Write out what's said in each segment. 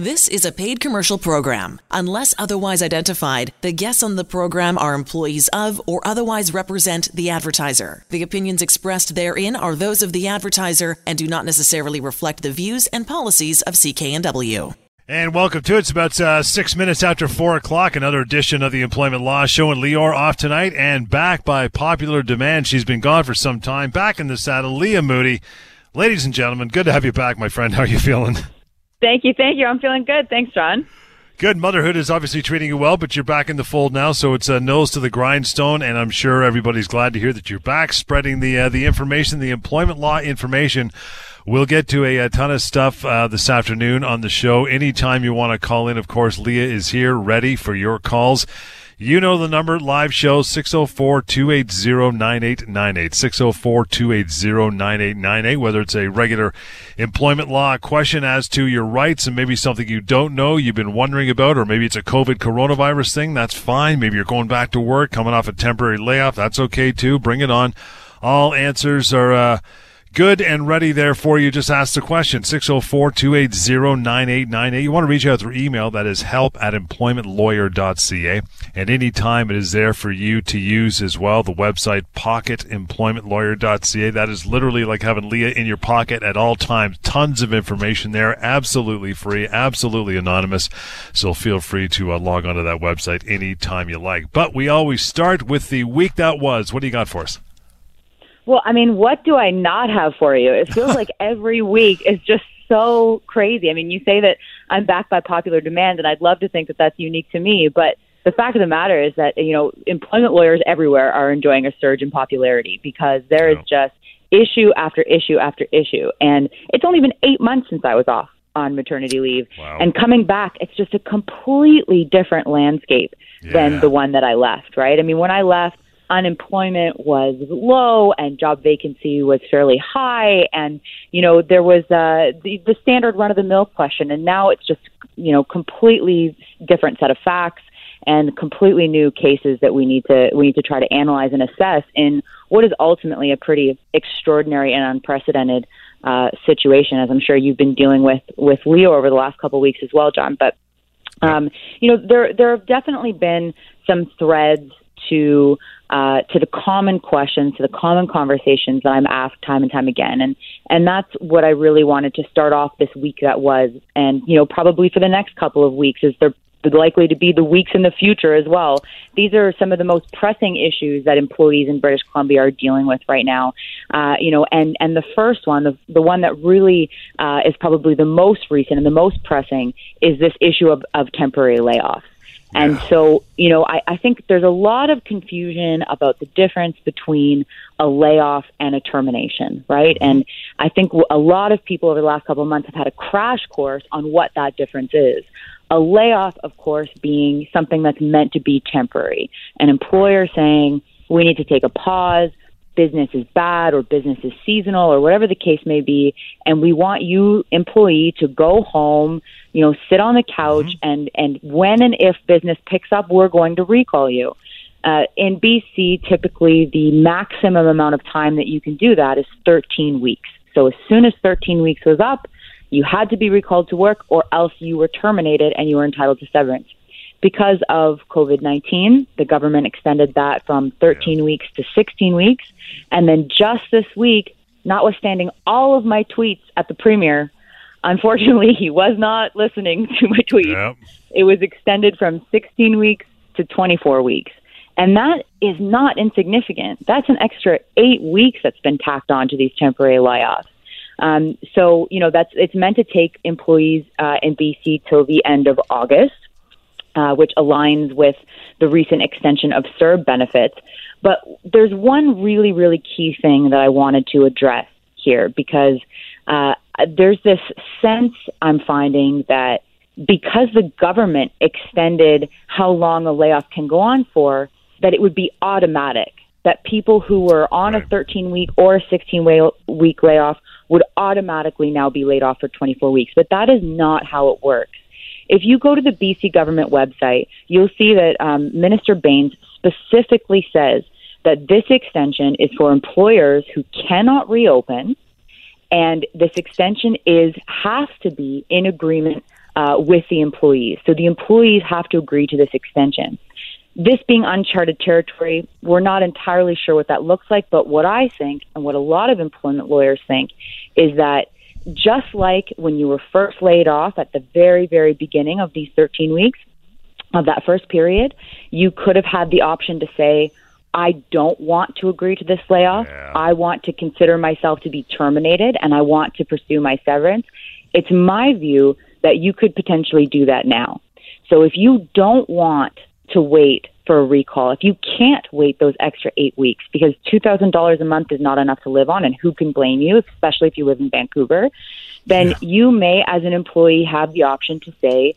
This is a paid commercial program. Unless otherwise identified, the guests on the program are employees of or otherwise represent the advertiser. The opinions expressed therein are those of the advertiser and do not necessarily reflect the views and policies of CKNW. And welcome to it. It's about uh, six minutes after four o'clock. Another edition of the Employment Law Show. And Lior off tonight and back by popular demand. She's been gone for some time. Back in the saddle, Leah Moody. Ladies and gentlemen, good to have you back, my friend. How are you feeling? Thank you, thank you. I'm feeling good. Thanks, John. Good. Motherhood is obviously treating you well, but you're back in the fold now, so it's a uh, nose to the grindstone, and I'm sure everybody's glad to hear that you're back, spreading the uh, the information, the employment law information. We'll get to a, a ton of stuff uh, this afternoon on the show. Anytime you want to call in, of course, Leah is here, ready for your calls. You know the number, live show 604 280 9898. 604 280 9898. Whether it's a regular employment law question as to your rights and maybe something you don't know, you've been wondering about, or maybe it's a COVID coronavirus thing, that's fine. Maybe you're going back to work, coming off a temporary layoff, that's okay too. Bring it on. All answers are, uh, good and ready there for you. Just ask the question 604 280 9898. You want to reach out through email. That is help at employmentlawyer.ca. And anytime it is there for you to use as well. The website pocketemploymentlawyer.ca. That is literally like having Leah in your pocket at all times. Tons of information there. Absolutely free, absolutely anonymous. So feel free to uh, log onto that website anytime you like. But we always start with the week that was. What do you got for us? Well, I mean, what do I not have for you? It feels like every week is just so crazy. I mean, you say that I'm backed by popular demand, and I'd love to think that that's unique to me, but the fact of the matter is that you know employment lawyers everywhere are enjoying a surge in popularity because there is just issue after issue after issue, and it's only been eight months since I was off on maternity leave, wow. and coming back, it's just a completely different landscape yeah. than the one that I left. Right? I mean, when I left unemployment was low and job vacancy was fairly high and you know there was uh the, the standard run of the mill question and now it's just you know completely different set of facts and completely new cases that we need to we need to try to analyze and assess in what is ultimately a pretty extraordinary and unprecedented uh, situation, as I'm sure you've been dealing with with Lior over the last couple of weeks as well, John. But um, you know, there there have definitely been some threads to uh, to the common questions, to the common conversations that I'm asked time and time again, and and that's what I really wanted to start off this week. That was, and you know, probably for the next couple of weeks, is there likely to be the weeks in the future as well. These are some of the most pressing issues that employees in British Columbia are dealing with right now. Uh, you know, and and the first one, the the one that really uh, is probably the most recent and the most pressing, is this issue of, of temporary layoffs. And yeah. so, you know, I, I think there's a lot of confusion about the difference between a layoff and a termination, right? Mm-hmm. And I think a lot of people over the last couple of months have had a crash course on what that difference is. A layoff, of course, being something that's meant to be temporary. An employer saying, we need to take a pause, business is bad or business is seasonal or whatever the case may be and we want you employee to go home you know sit on the couch mm-hmm. and and when and if business picks up we're going to recall you uh, in BC, typically the maximum amount of time that you can do that is 13 weeks. So as soon as 13 weeks was up, you had to be recalled to work, or else you were terminated and you were entitled to severance. Because of COVID 19, the government extended that from 13 yeah. weeks to 16 weeks. And then just this week, notwithstanding all of my tweets at the premier, unfortunately, he was not listening to my tweets. Yep. It was extended from 16 weeks to 24 weeks. And that is not insignificant. That's an extra eight weeks that's been tacked on to these temporary layoffs. Um, so, you know, that's it's meant to take employees uh, in BC till the end of August uh, which aligns with the recent extension of CERB benefits. But there's one really, really key thing that I wanted to address here because uh, there's this sense I'm finding that because the government extended how long a layoff can go on for, that it would be automatic that people who were on right. a 13 week or a 16 week layoff would automatically now be laid off for 24 weeks. But that is not how it works. If you go to the BC government website, you'll see that um, Minister Bains specifically says that this extension is for employers who cannot reopen, and this extension is has to be in agreement uh, with the employees. So the employees have to agree to this extension. This being uncharted territory, we're not entirely sure what that looks like, but what I think and what a lot of employment lawyers think is that just like when you were first laid off at the very, very beginning of these 13 weeks of that first period, you could have had the option to say, I don't want to agree to this layoff. Yeah. I want to consider myself to be terminated and I want to pursue my severance. It's my view that you could potentially do that now. So if you don't want to wait for a recall, if you can't wait those extra eight weeks because $2,000 a month is not enough to live on, and who can blame you, especially if you live in Vancouver, then Yeah. you may, as an employee, have the option to say,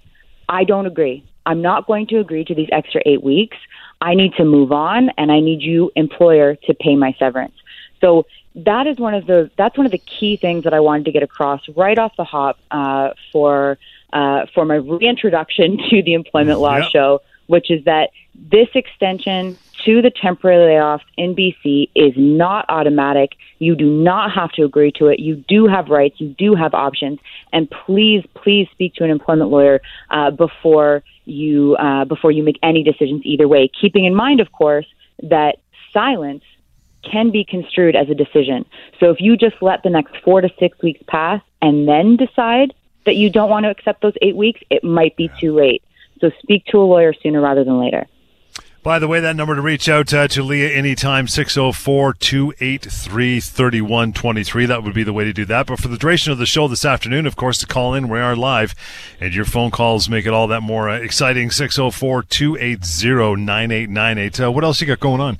I don't agree. I'm not going to agree to these extra eight weeks. I need to move on, and I need you, employer, to pay my severance. So that is one of the that's one of the key things that I wanted to get across right off the hop uh, for uh, for my reintroduction to the employment law Yep. show, which is that this extension to the temporary layoffs in BC is not automatic. You do not have to agree to it. You do have rights. You do have options. And please, please speak to an employment lawyer uh, before you uh, before you make any decisions either way. Keeping in mind, of course, that silence can be construed as a decision. So if you just let the next four to six weeks pass and then decide that you don't want to accept those eight weeks, it might be too late. So speak to a lawyer sooner rather than later. By the way, that number to reach out uh, to Leah anytime, 604 283 3123. That would be the way to do that. But for the duration of the show this afternoon, of course, to call in, we are live, and your phone calls make it all that more uh, exciting. 604 280 9898. Uh, What else you got going on?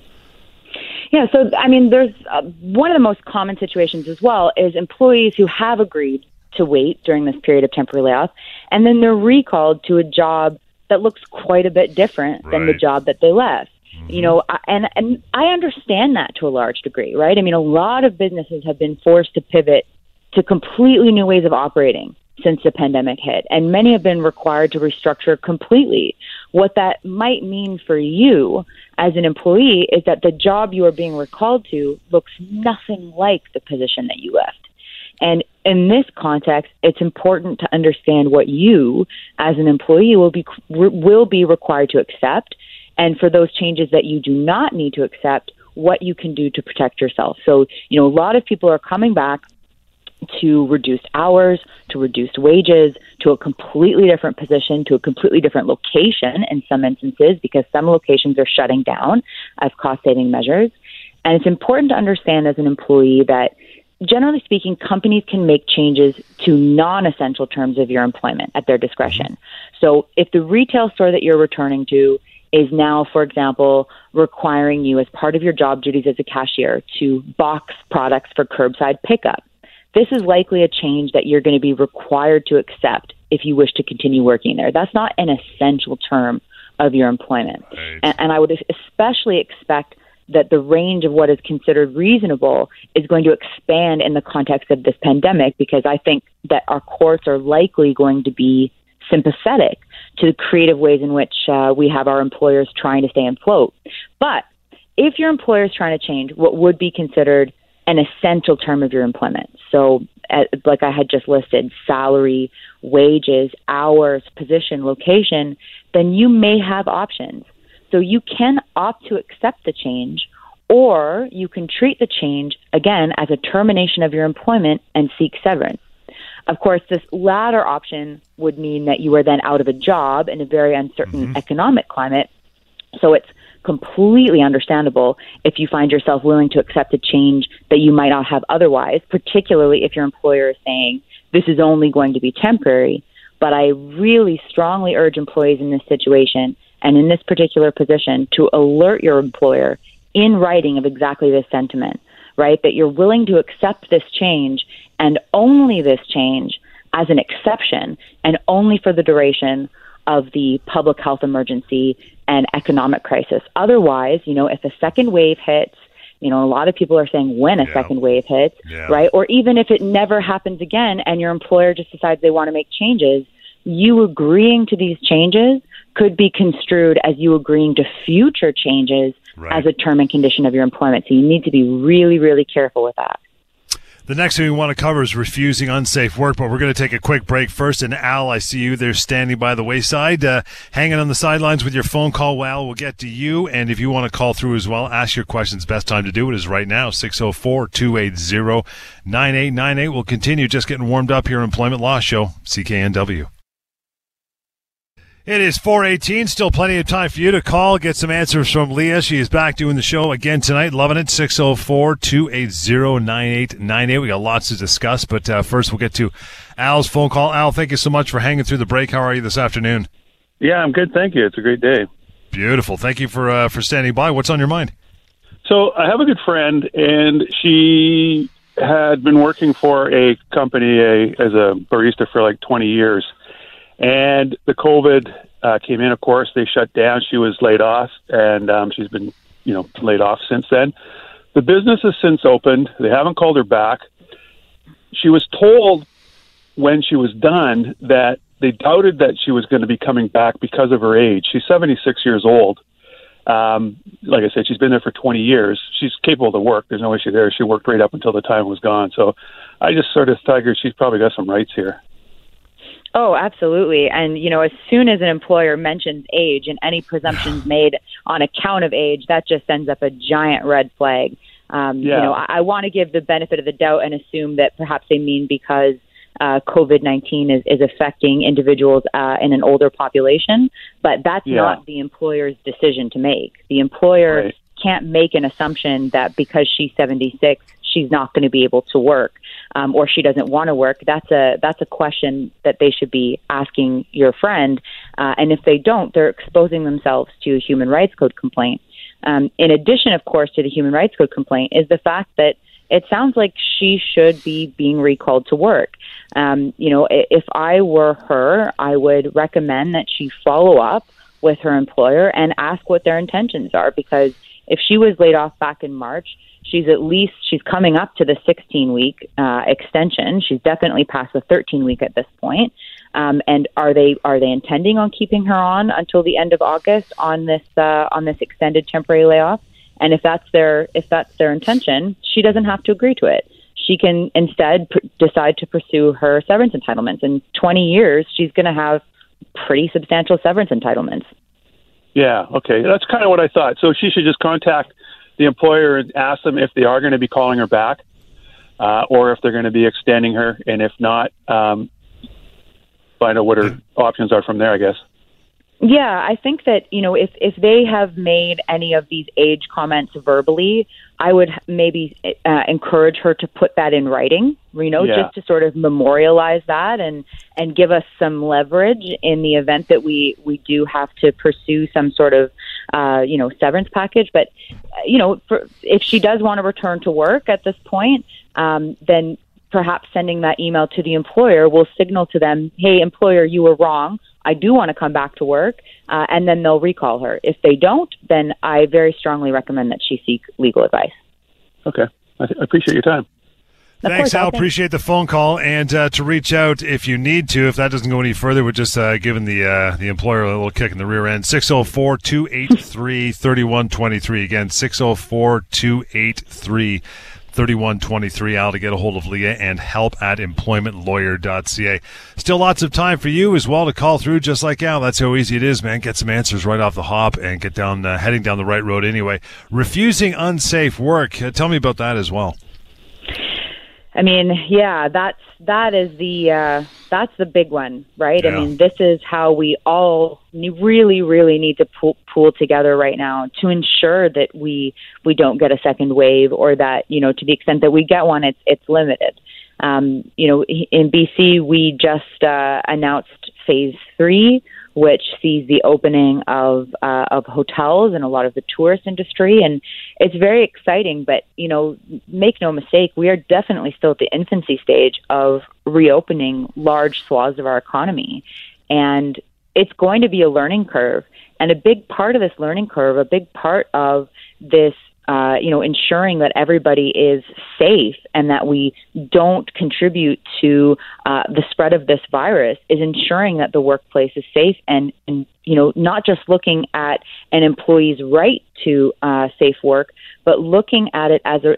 Yeah, so I mean, there's uh, one of the most common situations as well is employees who have agreed to wait during this period of temporary layoff, and then they're recalled to a job that looks quite a bit different than the job that they left. You mm-hmm. know, I- and and I understand that to a large degree, right? I mean, a lot of businesses have been forced to pivot to completely new ways of operating since the pandemic hit, and many have been required to restructure completely. What that might mean for you as an employee is that the job you are being recalled to looks nothing like the position that you left. And in this context, it's important to understand what you, as an employee, will be will be required to accept, and for those changes that you do not need to accept, what you can do to protect yourself. So, you know, a lot of people are coming back to reduced hours, to reduced wages, to a completely different position, to a completely different location in some instances, because some locations are shutting down as cost saving measures. And it's important to understand as an employee that generally speaking, companies can make changes to non essential terms of your employment at their discretion. So if the retail store that you're returning to is now, for example, requiring you as part of your job duties as a cashier to box products for curbside pickup, this is likely a change that you're going to be required to accept if you wish to continue working there. That's not an essential term of your employment. Right. And, and I would especially expect that the range of what is considered reasonable is going to expand in the context of this pandemic because I think that our courts are likely going to be sympathetic to the creative ways in which uh, we have our employers trying to stay afloat. But if your employer is trying to change what would be considered an essential term of your employment, so uh, like I had just listed, salary, wages, hours, position, location, then you may have options. So you can opt to accept the change, or you can treat the change again as a termination of your employment and seek severance. Of course, this latter option would mean that you are then out of a job in a very uncertain mm-hmm. economic climate. So it's completely understandable if you find yourself willing to accept a change that you might not have otherwise, particularly if your employer is saying this is only going to be temporary. But I really strongly urge employees in this situation and in this particular position to alert your employer in writing of exactly this sentiment, right? That you're willing to accept this change and only this change as an exception and only for the duration of the public health emergency and economic crisis. Otherwise, you know, if a second wave hits, you know, a lot of people are saying when a Yeah. second wave hits, Yeah. right? Or even if it never happens again and your employer just decides they want to make changes, you agreeing to these changes could be construed as you agreeing to future changes Right. as a term and condition of your employment. So you need to be really, really careful with that. The next thing we want to cover is refusing unsafe work, but we're going to take a quick break first. And Al, I see you there standing by the wayside, uh, hanging on the sidelines with your phone call. Well, we'll get to you. And if you want to call through as well, ask your questions. Best time to do it is right now, 604 280 9898. We'll continue just getting warmed up here, Employment Law Show, CKNW. It is 418. Still plenty of time for you to call, get some answers from Leah. She is back doing the show again tonight. Loving it. 604 280 9898. We got lots to discuss, but uh, first we'll get to Al's phone call. Al, thank you so much for hanging through the break. How are you this afternoon? Yeah, I'm good. Thank you. It's a great day. Beautiful. Thank you for uh, for standing by. What's on your mind? So I have a good friend, and she had been working for a company a, as a barista for like 20 years and the COVID uh, came in, of course, they shut down. She was laid off, and um, she's been, you know, laid off since then. The business has since opened. They haven't called her back. She was told when she was done that they doubted that she was going to be coming back because of her age. She's 76 years old. Um, like I said, she's been there for 20 years. She's capable to work. There's no issue there. She worked right up until the time was gone. So I just sort of figured she's probably got some rights here. Oh, absolutely. And, you know, as soon as an employer mentions age and any presumptions made on account of age, that just sends up a giant red flag. Um, yeah. You know, I, I want to give the benefit of the doubt and assume that perhaps they mean because uh, COVID 19 is, is affecting individuals uh, in an older population, but that's yeah. not the employer's decision to make. The employer right. can't make an assumption that because she's 76, she's not going to be able to work um, or she doesn't want to work, that's a that's a question that they should be asking your friend. Uh, and if they don't, they're exposing themselves to a human rights code complaint. Um, in addition, of course, to the human rights code complaint, is the fact that it sounds like she should be being recalled to work. Um, you know, if I were her, I would recommend that she follow up with her employer and ask what their intentions are because if she was laid off back in March, she's at least she's coming up to the 16 week uh, extension. She's definitely past the 13 week at this point. Um, and are they are they intending on keeping her on until the end of August on this uh, on this extended temporary layoff? And if that's their if that's their intention, she doesn't have to agree to it. She can instead pr- decide to pursue her severance entitlements. In 20 years, she's going to have pretty substantial severance entitlements. Yeah, okay. That's kind of what I thought. So she should just contact the employer and ask them if they are going to be calling her back uh, or if they're going to be extending her. And if not, um, find out what her options are from there, I guess. Yeah, I think that you know if if they have made any of these age comments verbally, I would maybe uh, encourage her to put that in writing. You know, yeah. just to sort of memorialize that and and give us some leverage in the event that we we do have to pursue some sort of uh, you know severance package. But uh, you know, for, if she does want to return to work at this point, um, then perhaps sending that email to the employer will signal to them, "Hey, employer, you were wrong." I do want to come back to work, uh, and then they'll recall her. If they don't, then I very strongly recommend that she seek legal advice. Okay. I, th- I appreciate your time. Thanks, Al. Appreciate the phone call and uh, to reach out if you need to. If that doesn't go any further, we're just uh, giving the uh, the employer a little kick in the rear end. 604 283 3123. Again, 604 283 3123 Al to get a hold of Leah and help at employmentlawyer.ca. Still lots of time for you as well to call through just like Al. That's how easy it is, man. Get some answers right off the hop and get down, uh, heading down the right road anyway. Refusing unsafe work. Uh, tell me about that as well. I mean, yeah, that's that is the uh, that's the big one, right? Yeah. I mean, this is how we all really, really need to pool, pull together right now to ensure that we we don't get a second wave, or that you know, to the extent that we get one, it's it's limited. Um, you know, in BC, we just uh, announced phase three which sees the opening of uh, of hotels and a lot of the tourist industry, and it's very exciting. But you know, make no mistake, we are definitely still at the infancy stage of reopening large swaths of our economy, and it's going to be a learning curve. And a big part of this learning curve, a big part of this uh, you know, ensuring that everybody is safe and that we don't contribute to uh, the spread of this virus is ensuring that the workplace is safe and, and you know, not just looking at an employee's right to uh, safe work, but looking at it as, a,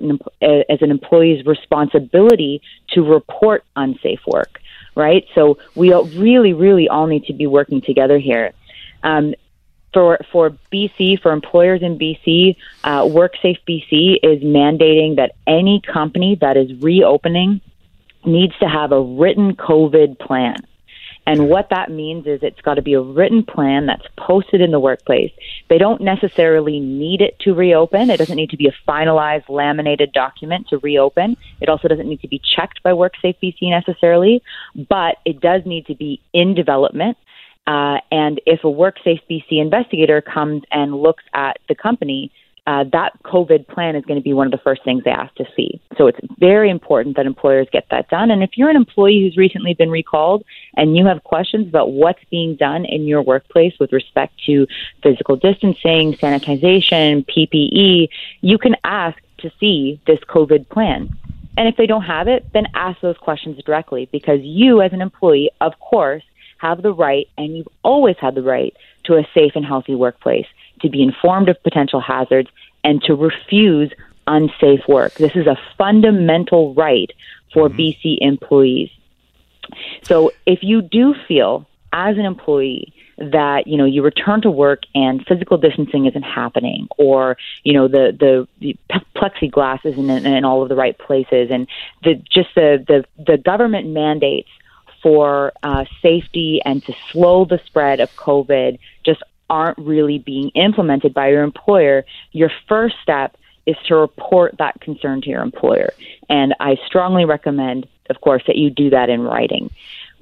as an employee's responsibility to report unsafe work, right? So we really, really all need to be working together here. Um, for for BC, for employers in BC, uh, WorkSafe BC is mandating that any company that is reopening needs to have a written COVID plan. And what that means is it's got to be a written plan that's posted in the workplace. They don't necessarily need it to reopen. It doesn't need to be a finalized, laminated document to reopen. It also doesn't need to be checked by WorkSafe BC necessarily, but it does need to be in development. Uh, and if a WorkSafe BC investigator comes and looks at the company, uh, that COVID plan is going to be one of the first things they ask to see. So it's very important that employers get that done. And if you're an employee who's recently been recalled and you have questions about what's being done in your workplace with respect to physical distancing, sanitization, PPE, you can ask to see this COVID plan. And if they don't have it, then ask those questions directly because you, as an employee, of course, have the right, and you've always had the right, to a safe and healthy workplace to be informed of potential hazards, and to refuse unsafe work. This is a fundamental right for mm-hmm. BC employees. So if you do feel as an employee that you know you return to work and physical distancing isn't happening or you know the the, the plexiglass isn't in, in all of the right places and the just the the, the government mandates for uh, safety and to slow the spread of covid just aren't really being implemented by your employer, your first step is to report that concern to your employer. And I strongly recommend, of course, that you do that in writing.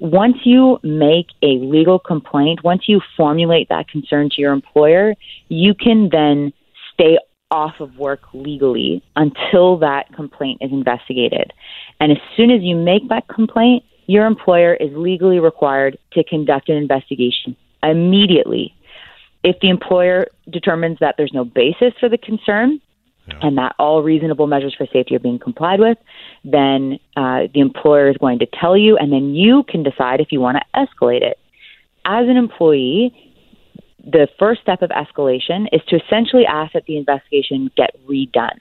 Once you make a legal complaint, once you formulate that concern to your employer, you can then stay off of work legally until that complaint is investigated. And as soon as you make that complaint, your employer is legally required to conduct an investigation immediately if the employer determines that there's no basis for the concern yeah. and that all reasonable measures for safety are being complied with, then uh, the employer is going to tell you, and then you can decide if you want to escalate it. As an employee, the first step of escalation is to essentially ask that the investigation get redone.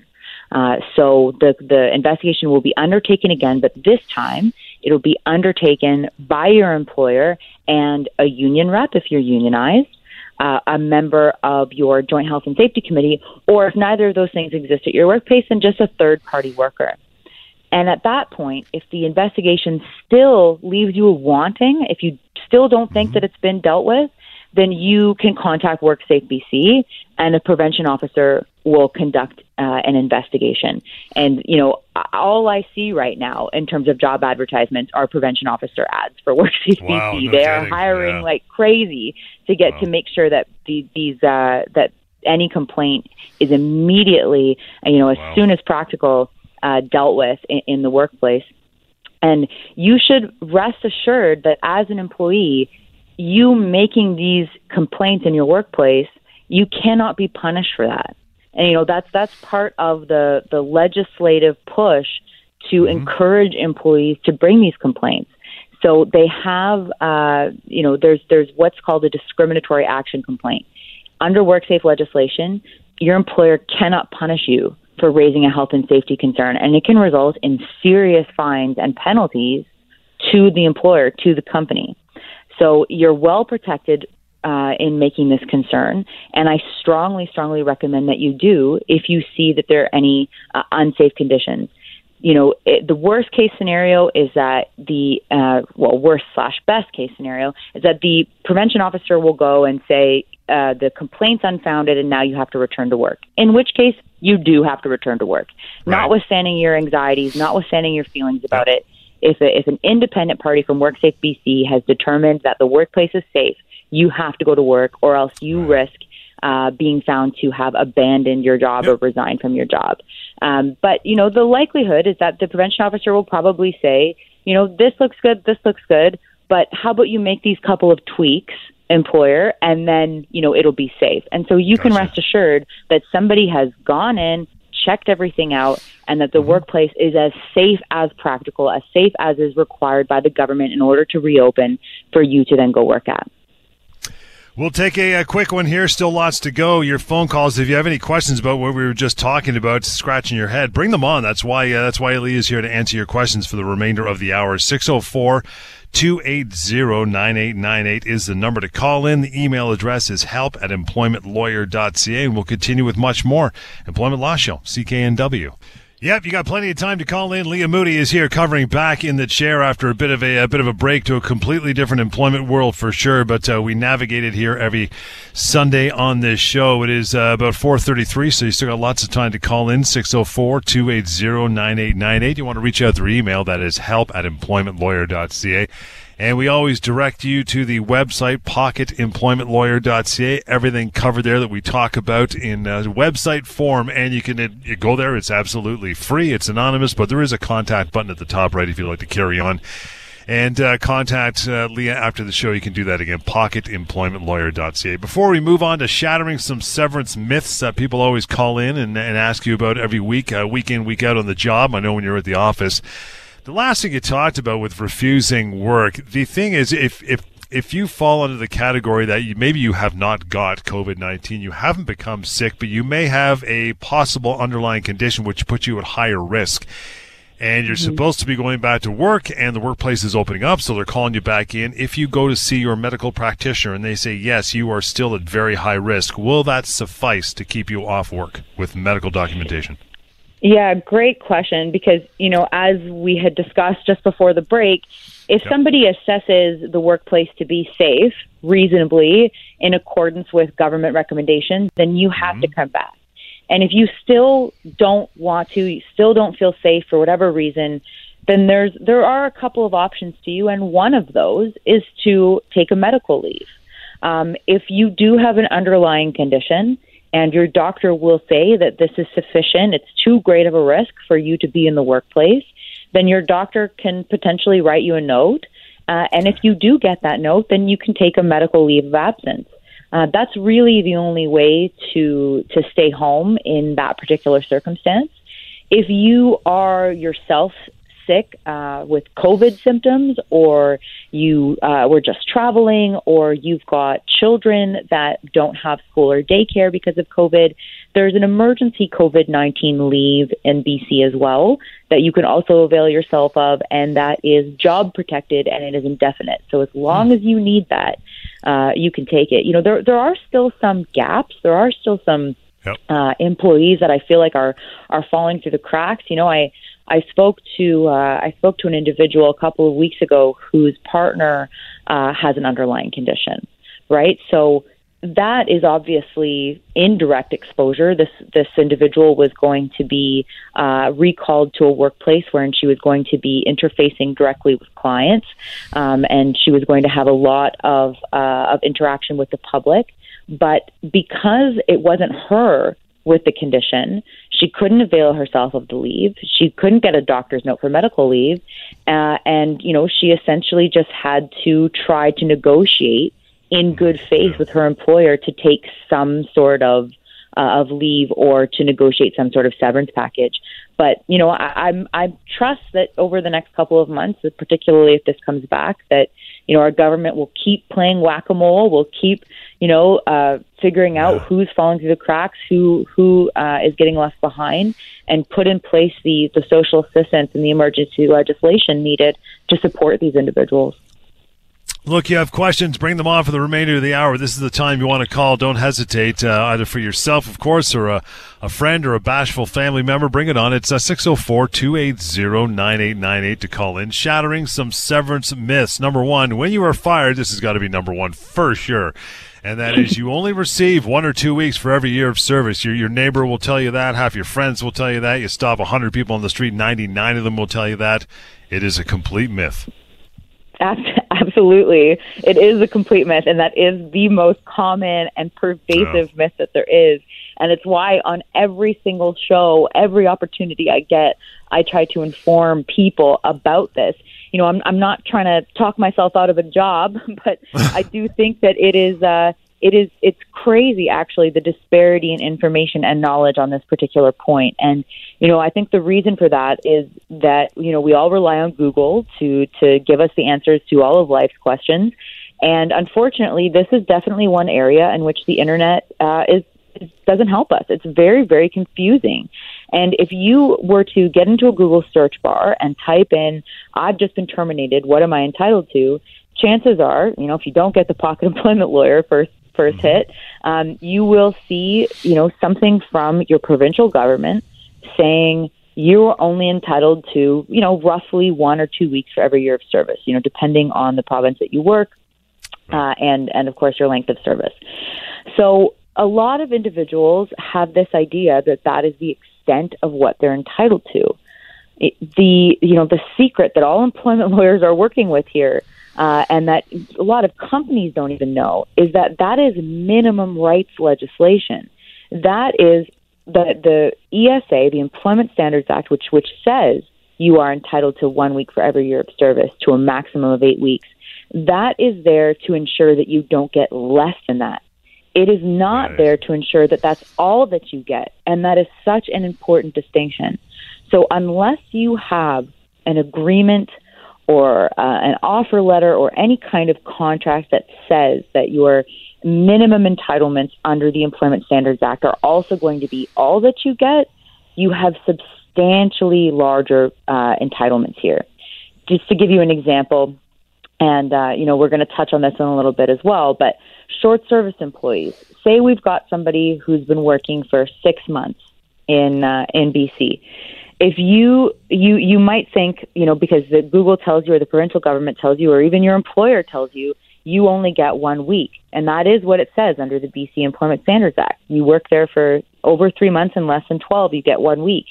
Uh, so the the investigation will be undertaken again, but this time it'll be undertaken by your employer and a union rep if you're unionized, uh, a member of your joint health and safety committee, or if neither of those things exist at your workplace, then just a third party worker. And at that point, if the investigation still leaves you wanting, if you still don't think mm-hmm. that it's been dealt with, then you can contact WorkSafe BC and a prevention officer will conduct uh, an investigation. And, you know, all I see right now in terms of job advertisements are prevention officer ads for WorkSafe wow, BC. No they are hiring yeah. like crazy to get wow. to make sure that the, these, uh, that any complaint is immediately, you know, as wow. soon as practical, uh, dealt with in, in the workplace. And you should rest assured that as an employee, you making these complaints in your workplace, you cannot be punished for that. And you know that's that's part of the the legislative push to mm-hmm. encourage employees to bring these complaints. So they have, uh, you know, there's there's what's called a discriminatory action complaint. Under WorkSafe legislation, your employer cannot punish you for raising a health and safety concern, and it can result in serious fines and penalties to the employer, to the company. So you're well protected uh, in making this concern, and I strongly, strongly recommend that you do if you see that there are any uh, unsafe conditions. You know, it, the worst case scenario is that the uh, well, worst slash best case scenario is that the prevention officer will go and say uh, the complaint's unfounded, and now you have to return to work. In which case, you do have to return to work, right. notwithstanding your anxieties, notwithstanding your feelings about it if, a, if an independent party from WorkSafe BC has determined that the workplace is safe, you have to go to work, or else you risk uh, being found to have abandoned your job yep. or resigned from your job. Um, but you know, the likelihood is that the prevention officer will probably say, you know, this looks good, this looks good, but how about you make these couple of tweaks? employer and then you know it'll be safe and so you gotcha. can rest assured that somebody has gone in checked everything out, and that the mm-hmm. workplace is as safe as practical, as safe as is required by the government in order to reopen for you to then go work at. We'll take a, a, quick one here. Still lots to go. Your phone calls. If you have any questions about what we were just talking about, scratching your head, bring them on. That's why uh, that's why Lee is here to answer your questions for the remainder of the hour. 604 280 9898 is the number to call in. The email address is help at employmentlawyer.ca. And we'll continue with much more. Employment Law Show, CKNW. Yep, you got plenty of time to call in. Leah Moody is here covering back in the chair after a bit of a, a bit of a break to a completely different employment world for sure. But uh, we navigated here every Sunday on this show. It is uh, about 4.33, so you still got lots of time to call in, 604-280-9898. You want to reach out through email, that is help at employmentlawyer.ca. And we always direct you to the website, pocketemploymentlawyer.ca. Everything covered there that we talk about in uh, website form. And you can uh, you go there. It's absolutely free. It's anonymous, but there is a contact button at the top right if you'd like to carry on. And uh, contact uh, Leah after the show. You can do that again, pocketemploymentlawyer.ca. Before we move on to shattering some severance myths that people always call in and, and ask you about every week, uh, week in, week out on the job. I know when you're at the office. The last thing you talked about with refusing work, the thing is, if if if you fall under the category that you, maybe you have not got COVID 19, you haven't become sick, but you may have a possible underlying condition which puts you at higher risk. And you're mm-hmm. supposed to be going back to work, and the workplace is opening up, so they're calling you back in. If you go to see your medical practitioner and they say, yes, you are still at very high risk, will that suffice to keep you off work with medical documentation? Yeah, great question. Because, you know, as we had discussed just before the break, if yep. somebody assesses the workplace to be safe reasonably in accordance with government recommendations, then you have mm-hmm. to come back. And if you still don't want to, you still don't feel safe for whatever reason, then there's there are a couple of options to you, and one of those is to take a medical leave. Um, if you do have an underlying condition, and your doctor will say that this is sufficient, it's too great of a risk for you to be in the workplace, then your doctor can potentially write you a note. Uh, and if you do get that note, then you can take a medical leave of absence. Uh, that's really the only way to to stay home in that particular circumstance. If you are yourself sick uh, with COVID symptoms, or you uh, were just traveling, or you've got children that don't have school or daycare because of COVID, there's an emergency COVID 19 leave in BC as well that you can also avail yourself of, and that is job protected and it is indefinite. So as long as you need that, uh, you can take it. You know, there there are still some gaps. There are still some Yep. Uh, employees that I feel like are are falling through the cracks. You know, I I spoke to uh, I spoke to an individual a couple of weeks ago whose partner uh, has an underlying condition, right? So that is obviously indirect exposure. This this individual was going to be uh, recalled to a workplace wherein she was going to be interfacing directly with clients, um, and she was going to have a lot of uh, of interaction with the public. But because it wasn't her with the condition. She couldn't avail herself of the leave. She couldn't get a doctor's note for medical leave. Uh, and, you know, she essentially just had to try to negotiate in good faith with her employer to take some sort of uh, of leave or to negotiate some sort of severance package. But you know, I, I'm I trust that over the next couple of months, particularly if this comes back, that you know our government will keep playing whack a mole. Will keep you know uh, figuring out yeah. who's falling through the cracks, who who uh, is getting left behind, and put in place the the social assistance and the emergency legislation needed to support these individuals. Look, you have questions, bring them on for the remainder of the hour. This is the time you want to call. Don't hesitate, uh, either for yourself, of course, or a, a friend or a bashful family member. Bring it on. It's uh, 604 280 9898 to call in. Shattering some severance myths. Number one, when you are fired, this has got to be number one for sure. And that is you only receive one or two weeks for every year of service. Your, your neighbor will tell you that. Half your friends will tell you that. You stop 100 people on the street, 99 of them will tell you that. It is a complete myth. Absolutely. It is a complete myth, and that is the most common and pervasive myth that there is. And it's why on every single show, every opportunity I get, I try to inform people about this. You know, I'm, I'm not trying to talk myself out of a job, but I do think that it is. Uh, it is it's crazy actually the disparity in information and knowledge on this particular point and you know i think the reason for that is that you know we all rely on google to to give us the answers to all of life's questions And unfortunately, this is definitely one area in which the internet uh, is doesn't help us. It's very, very confusing. And if you were to get into a Google search bar and type in, I've just been terminated, what am I entitled to? Chances are, you know, if you don't get the pocket employment lawyer first, 1st mm-hmm. hit, um, you will see, you know, something from your provincial government saying you're only entitled to, you know, roughly one or two weeks for every year of service, you know, depending on the province that you work, uh, and and of course your length of service. So a lot of individuals have this idea that that is the extent of what they're entitled to. It, the you know the secret that all employment lawyers are working with here, uh, and that a lot of companies don't even know, is that that is minimum rights legislation. That is the the ESA, the Employment Standards Act, which which says you are entitled to one week for every year of service to a maximum of eight weeks. That is there to ensure that you don't get less than that. It is not right. there to ensure that that's all that you get. And that is such an important distinction. So, unless you have an agreement or uh, an offer letter or any kind of contract that says that your minimum entitlements under the Employment Standards Act are also going to be all that you get, you have substantially larger uh, entitlements here. Just to give you an example, and uh, you know we're going to touch on this in a little bit as well, but short service employees. Say we've got somebody who's been working for six months in uh, in BC. If you you you might think you know because the Google tells you or the provincial government tells you or even your employer tells you you only get one week, and that is what it says under the BC Employment Standards Act. You work there for over three months and less than twelve, you get one week.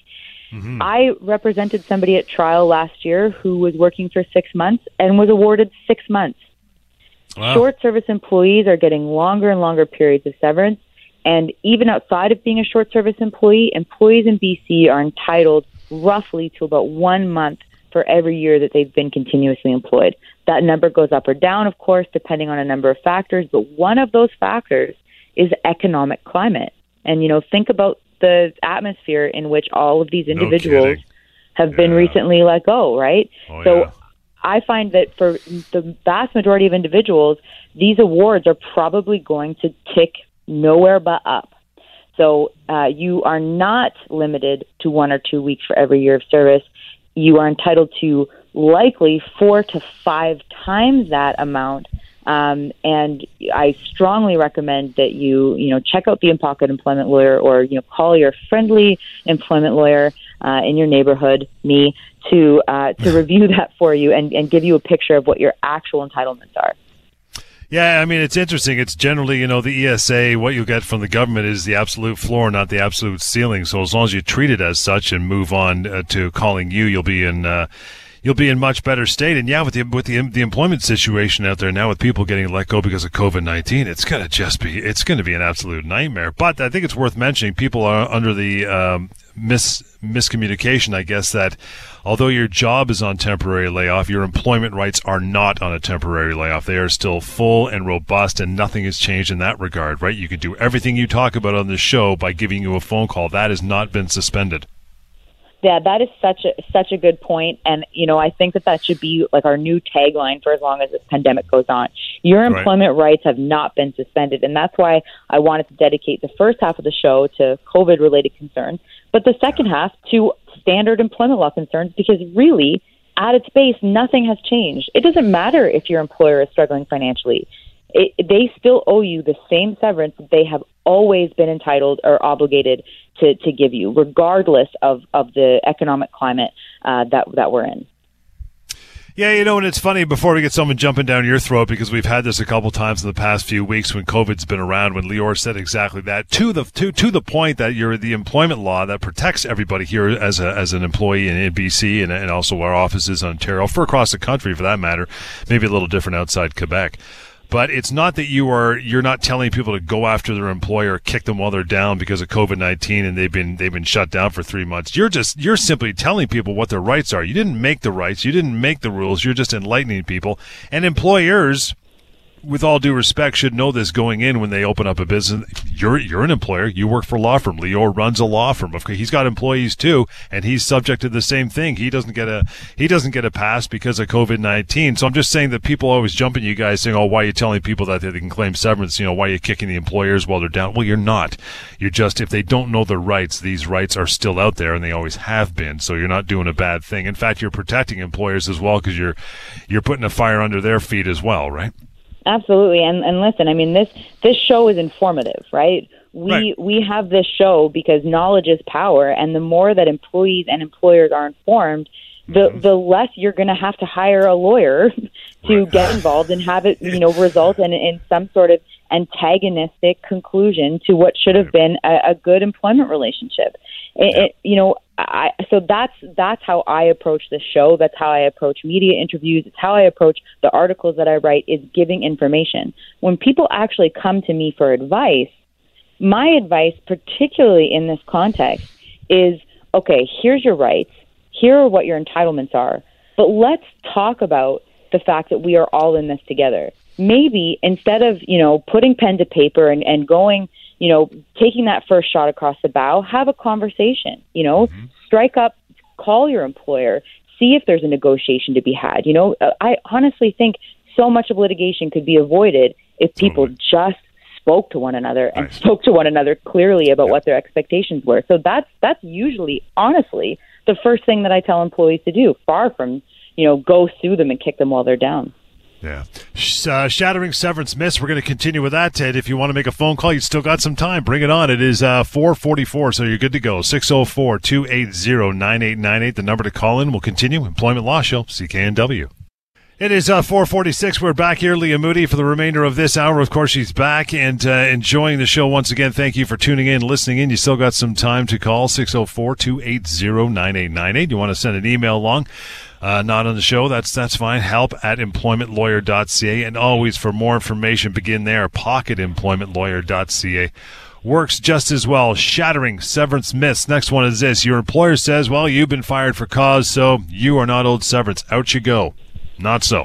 Mm-hmm. I represented somebody at trial last year who was working for six months and was awarded six months. Wow. Short service employees are getting longer and longer periods of severance. And even outside of being a short service employee, employees in BC are entitled roughly to about one month for every year that they've been continuously employed. That number goes up or down, of course, depending on a number of factors, but one of those factors is economic climate. And, you know, think about the atmosphere in which all of these individuals no have yeah. been recently let go, right? Oh, so yeah. I find that for the vast majority of individuals, these awards are probably going to tick nowhere but up. So uh, you are not limited to one or two weeks for every year of service. You are entitled to likely four to five times that amount. Um, and I strongly recommend that you, you know, check out the in pocket employment lawyer or, you know, call your friendly employment lawyer uh, in your neighborhood, me, to uh, to review that for you and, and give you a picture of what your actual entitlements are. Yeah, I mean it's interesting. It's generally, you know, the ESA. What you get from the government is the absolute floor, not the absolute ceiling. So as long as you treat it as such and move on uh, to calling you, you'll be in. Uh, you'll be in much better state. And yeah, with the with the the employment situation out there now, with people getting let go because of COVID nineteen, it's gonna just be it's gonna be an absolute nightmare. But I think it's worth mentioning. People are under the um, mis miscommunication, I guess, that although your job is on temporary layoff, your employment rights are not on a temporary layoff. They are still full and robust, and nothing has changed in that regard, right? You can do everything you talk about on this show by giving you a phone call. That has not been suspended. Yeah, that is such a such a good point, and you know I think that that should be like our new tagline for as long as this pandemic goes on. Your employment right. rights have not been suspended, and that's why I wanted to dedicate the first half of the show to COVID related concerns, but the second half to standard employment law concerns because really, at its base, nothing has changed. It doesn't matter if your employer is struggling financially. It, they still owe you the same severance that they have always been entitled or obligated to, to give you, regardless of, of the economic climate uh, that that we're in. Yeah, you know, and it's funny before we get someone jumping down your throat because we've had this a couple times in the past few weeks when COVID's been around. When Lior said exactly that to the to to the point that you're the employment law that protects everybody here as a as an employee in, BC and, and also our offices in Ontario for across the country for that matter. Maybe a little different outside Quebec but it's not that you are you're not telling people to go after their employer, kick them while they're down because of COVID nineteen and they've been they've been shut down for three months. You're just you're simply telling people what their rights are. You didn't make the rights, you didn't make the rules. You're just enlightening people and employers. With all due respect, should know this going in when they open up a business. You're you're an employer. You work for a law firm. Lior runs a law firm. He's got employees too, and he's subject to the same thing. He doesn't get a he doesn't get a pass because of COVID nineteen. So I'm just saying that people always jump at you guys saying, "Oh, why are you telling people that they can claim severance? You know, why are you kicking the employers while they're down?" Well, you're not. You're just if they don't know their rights, these rights are still out there, and they always have been. So you're not doing a bad thing. In fact, you're protecting employers as well because you're you're putting a fire under their feet as well, right? Absolutely. And and listen, I mean this this show is informative, right? We Right. we have this show because knowledge is power and the more that employees and employers are informed, the mm-hmm. the less you're going to have to hire a lawyer to get involved and have it, you know, result in in some sort of antagonistic conclusion to what should have been a, a good employment relationship. It, it, you know, I, so that's that's how I approach this show. That's how I approach media interviews. It's how I approach the articles that I write. Is giving information. When people actually come to me for advice, my advice, particularly in this context, is okay. Here's your rights. Here are what your entitlements are. But let's talk about the fact that we are all in this together. Maybe instead of you know putting pen to paper and, and going you know, taking that first shot across the bow, have a conversation, you know, strike up, call your employer, see if there's a negotiation to be had. You know, Uh, I honestly think so much of litigation could be avoided if people just spoke to one another and Nice. spoke to one another clearly about what their expectations were. So that's that's usually honestly the first thing that I tell employees to do, far from, you know, go sue them and kick them while they're down. Yeah. Uh, shattering severance miss. We're going to continue with that, Ted. If you want to make a phone call, you've still got some time. Bring it on. It is uh, 444, so you're good to go. 604 280 9898, the number to call in. We'll continue. Employment Law Show, CKNW. It is uh, 446. We're back here, Leah Moody, for the remainder of this hour. Of course, she's back and uh, enjoying the show once again. Thank you for tuning in, listening in. You still got some time to call 604 280 9898. You want to send an email along? Uh, not on the show. That's that's fine. Help at employmentlawyer.ca. And always for more information, begin there. Pocketemploymentlawyer.ca works just as well. Shattering severance myths. Next one is this. Your employer says, well, you've been fired for cause, so you are not owed severance. Out you go. Not so.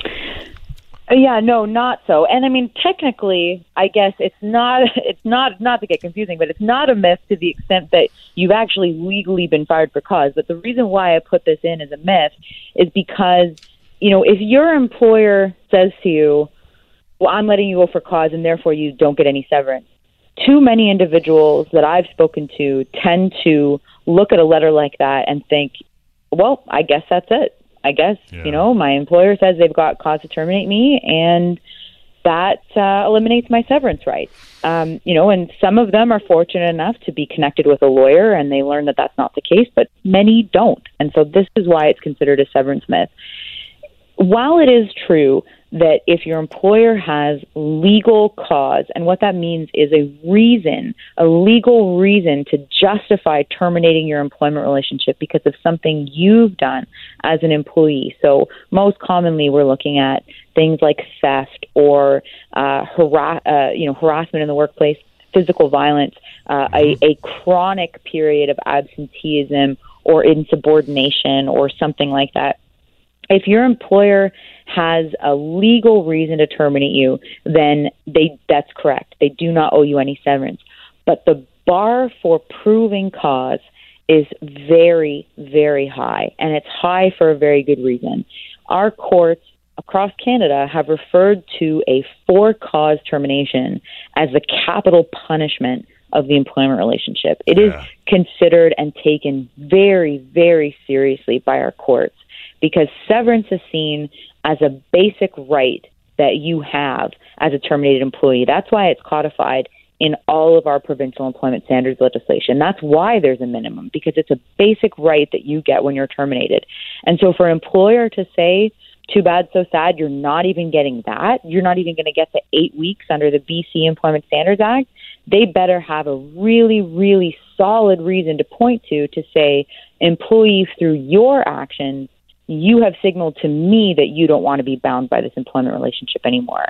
Uh, Yeah, no, not so. And I mean, technically, I guess it's not. It's not not to get confusing, but it's not a myth to the extent that you've actually legally been fired for cause. But the reason why I put this in as a myth is because you know if your employer says to you, "Well, I'm letting you go for cause, and therefore you don't get any severance," too many individuals that I've spoken to tend to look at a letter like that and think, "Well, I guess that's it." I guess Yeah. you know my employer says they've got cause to terminate me, and that uh, eliminates my severance rights. Um, you know, and some of them are fortunate enough to be connected with a lawyer, and they learn that that's not the case, but many don't, and so this is why it's considered a severance myth. While it is true that if your employer has legal cause, and what that means is a reason, a legal reason to justify terminating your employment relationship because of something you've done as an employee. So, most commonly, we're looking at things like theft or uh, hara- uh, you know, harassment in the workplace, physical violence, uh, a, a chronic period of absenteeism or insubordination or something like that if your employer has a legal reason to terminate you, then they that's correct. They do not owe you any severance. But the bar for proving cause is very, very high, and it's high for a very good reason. Our courts across Canada have referred to a for cause termination as the capital punishment of the employment relationship. It is Yeah. considered and taken very, very seriously by our courts because severance is seen as a basic right that you have as a terminated employee. That's why it's codified in all of our provincial employment standards legislation. That's why there's a minimum because it's a basic right that you get when you're terminated. And so for an employer to say, too bad, so sad, you're not even getting that, you're not even going to get the eight weeks under the BC Employment Standards Act, they better have a really, really solid reason to point to to say, employee, through your actions, you have signaled to me that you don't want to be bound by this employment relationship anymore.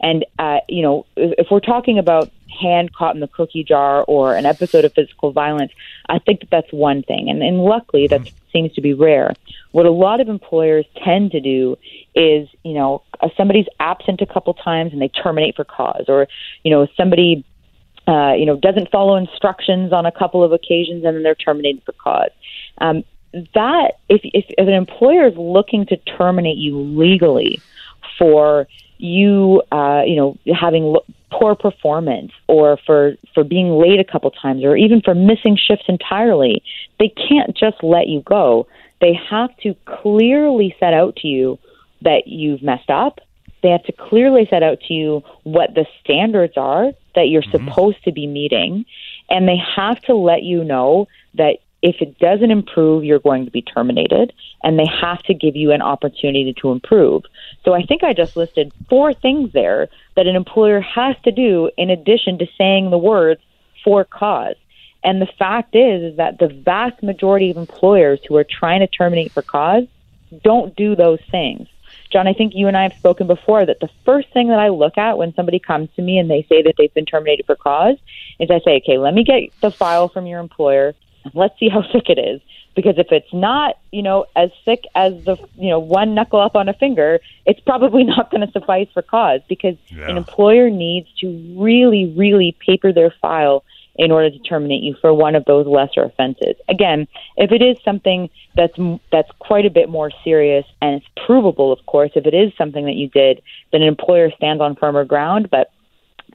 And uh, you know, if, if we're talking about hand caught in the cookie jar or an episode of physical violence, I think that that's one thing. And, and luckily, that seems to be rare. What a lot of employers tend to do is, you know, if somebody's absent a couple times and they terminate for cause, or, you know, somebody, uh, you know, doesn't follow instructions on a couple of occasions and then they're terminated for cause. Um, that if, if, if an employer is looking to terminate you legally for you, uh, you know, having lo- poor performance or for for being late a couple times or even for missing shifts entirely, they can't just let you go. They have to clearly set out to you that you've messed up. They have to clearly set out to you what the standards are that you're mm-hmm. supposed to be meeting. And they have to let you know that if it doesn't improve, you're going to be terminated, and they have to give you an opportunity to improve. So I think I just listed four things there that an employer has to do in addition to saying the words for cause. And the fact is, is that the vast majority of employers who are trying to terminate for cause don't do those things. John, I think you and I have spoken before that the first thing that I look at when somebody comes to me and they say that they've been terminated for cause is I say, okay, let me get the file from your employer let's see how sick it is. Because if it's not, you know, as sick as the, you know, one knuckle up on a finger, it's probably not going to suffice for cause because yeah. an employer needs to really, really paper their file in order to terminate you for one of those lesser offenses. Again, if it is something that's that's quite a bit more serious and it's provable, of course, if it is something that you did, then an employer stands on firmer ground. But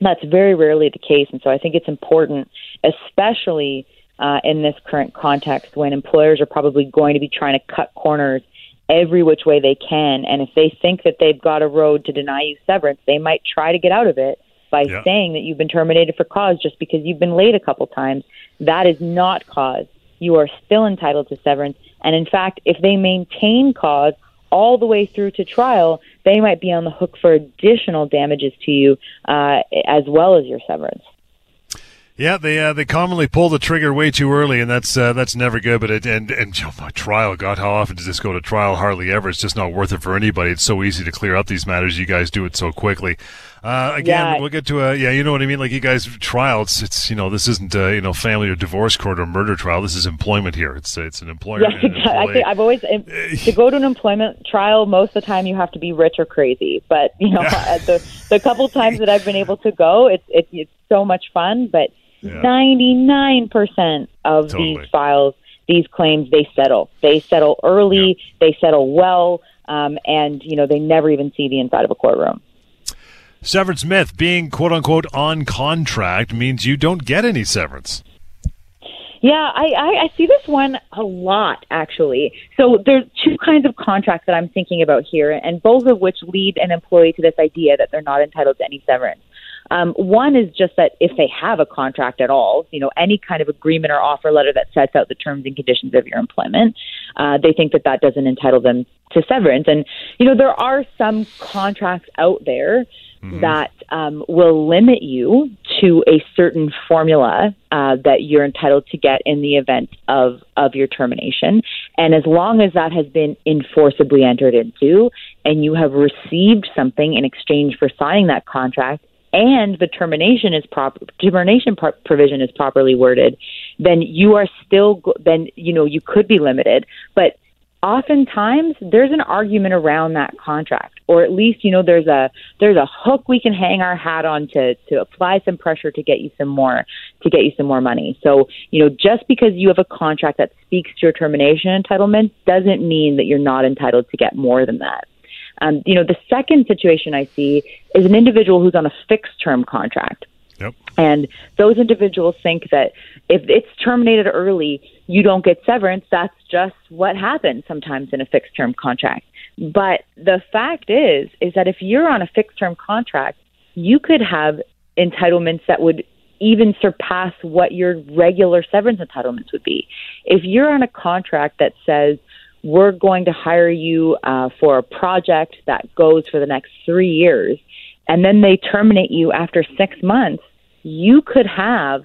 that's very rarely the case, and so I think it's important, especially uh, in this current context when employers are probably going to be trying to cut corners every which way they can. And if they think that they've got a road to deny you severance, they might try to get out of it by yeah. saying that you've been terminated for cause just because you've been late a couple times. That is not cause. You are still entitled to severance. And in fact, if they maintain cause all the way through to trial, they might be on the hook for additional damages to you uh, as well as your severance. Yeah, they uh, they commonly pull the trigger way too early, and that's uh, that's never good. But it and and oh, my trial, God, how often does this go to trial? Hardly ever. It's just not worth it for anybody. It's so easy to clear up these matters. You guys do it so quickly. Uh, again, yeah. we'll get to a yeah, you know what I mean. Like you guys trial, it's, it's you know this isn't a, you know family or divorce court or murder trial. This is employment here. It's it's an employer. Yeah, exactly. I think I've always to go to an employment trial. Most of the time, you have to be rich or crazy. But you know, the the couple times that I've been able to go, it's it's, it's so much fun. But Ninety-nine percent of totally. these files, these claims, they settle. They settle early. Yeah. They settle well, um, and you know they never even see the inside of a courtroom. Severance myth: being "quote unquote" on contract means you don't get any severance. Yeah, I, I, I see this one a lot actually. So there's two kinds of contracts that I'm thinking about here, and both of which lead an employee to this idea that they're not entitled to any severance. Um, one is just that if they have a contract at all, you know, any kind of agreement or offer letter that sets out the terms and conditions of your employment, uh, they think that that doesn't entitle them to severance. And, you know, there are some contracts out there mm-hmm. that um, will limit you to a certain formula uh, that you're entitled to get in the event of, of your termination. And as long as that has been enforceably entered into and you have received something in exchange for signing that contract, and the termination is proper termination pro- provision is properly worded, then you are still then you know you could be limited, but oftentimes there's an argument around that contract or at least you know there's a there's a hook we can hang our hat on to to apply some pressure to get you some more to get you some more money. So you know just because you have a contract that speaks to your termination entitlement doesn't mean that you're not entitled to get more than that um, you know, the second situation I see is an individual who's on a fixed term contract. Yep. And those individuals think that if it's terminated early, you don't get severance. That's just what happens sometimes in a fixed term contract. But the fact is, is that if you're on a fixed term contract, you could have entitlements that would even surpass what your regular severance entitlements would be. If you're on a contract that says we're going to hire you uh, for a project that goes for the next three years, and then they terminate you after six months, you could have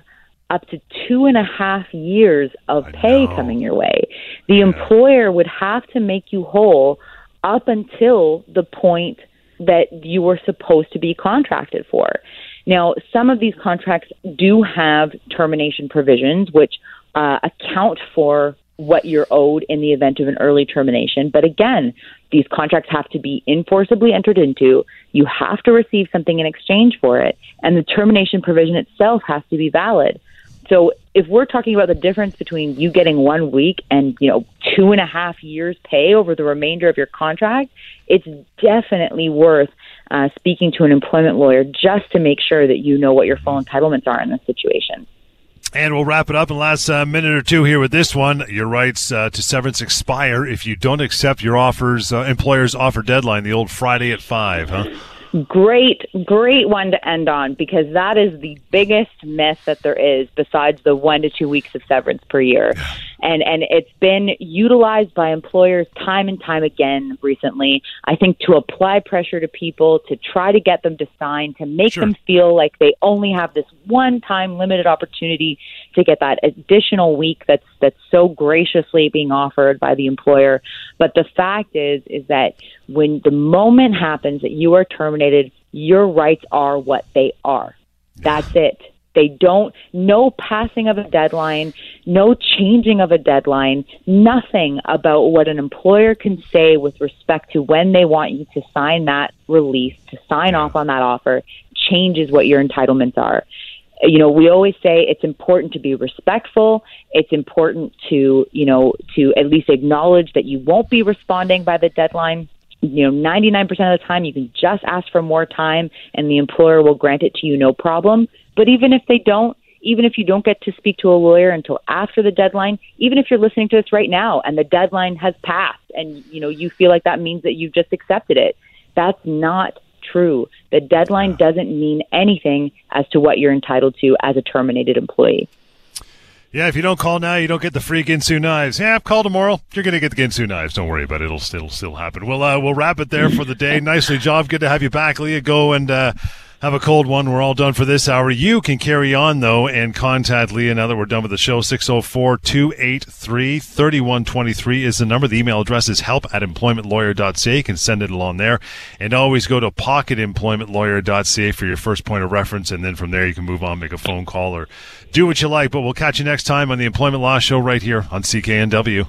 up to two and a half years of pay coming your way. The yeah. employer would have to make you whole up until the point that you were supposed to be contracted for. Now, some of these contracts do have termination provisions, which uh, account for what you're owed in the event of an early termination. But again, these contracts have to be enforceably entered into. You have to receive something in exchange for it, and the termination provision itself has to be valid. So if we're talking about the difference between you getting one week and you know two and a half years pay over the remainder of your contract, it's definitely worth uh, speaking to an employment lawyer just to make sure that you know what your full entitlements are in this situation. And we'll wrap it up in the last uh, minute or two here with this one. Your rights uh, to severance expire if you don't accept your offers, uh, employer's offer deadline, the old Friday at five, huh? Great, great one to end on because that is the biggest myth that there is besides the one to two weeks of severance per year. And, and it's been utilized by employers time and time again recently, I think, to apply pressure to people, to try to get them to sign, to make sure. them feel like they only have this one time limited opportunity to get that additional week that's, that's so graciously being offered by the employer. But the fact is, is that when the moment happens that you are terminated, your rights are what they are. That's it. They don't, no passing of a deadline, no changing of a deadline, nothing about what an employer can say with respect to when they want you to sign that release, to sign off on that offer, changes what your entitlements are. You know, we always say it's important to be respectful. It's important to, you know, to at least acknowledge that you won't be responding by the deadline you know, 99% of the time you can just ask for more time and the employer will grant it to you no problem. But even if they don't, even if you don't get to speak to a lawyer until after the deadline, even if you're listening to this right now and the deadline has passed and you know you feel like that means that you've just accepted it, that's not true. The deadline doesn't mean anything as to what you're entitled to as a terminated employee. Yeah, if you don't call now, you don't get the free Ginsu knives. Yeah, call tomorrow. You're going to get the Ginsu knives. Don't worry about it. It'll still still happen. We'll uh, we'll wrap it there for the day. Nicely job. Good to have you back, Leah. Go and uh, have a cold one. We're all done for this hour. You can carry on, though, and contact Leah now that we're done with the show. 604 283 3123 is the number. The email address is help at employmentlawyer.ca. You can send it along there. And always go to pocketemploymentlawyer.ca for your first point of reference. And then from there, you can move on, make a phone call, or do what you like. But we'll catch you next time on the Employment Law Show right here on CKNW.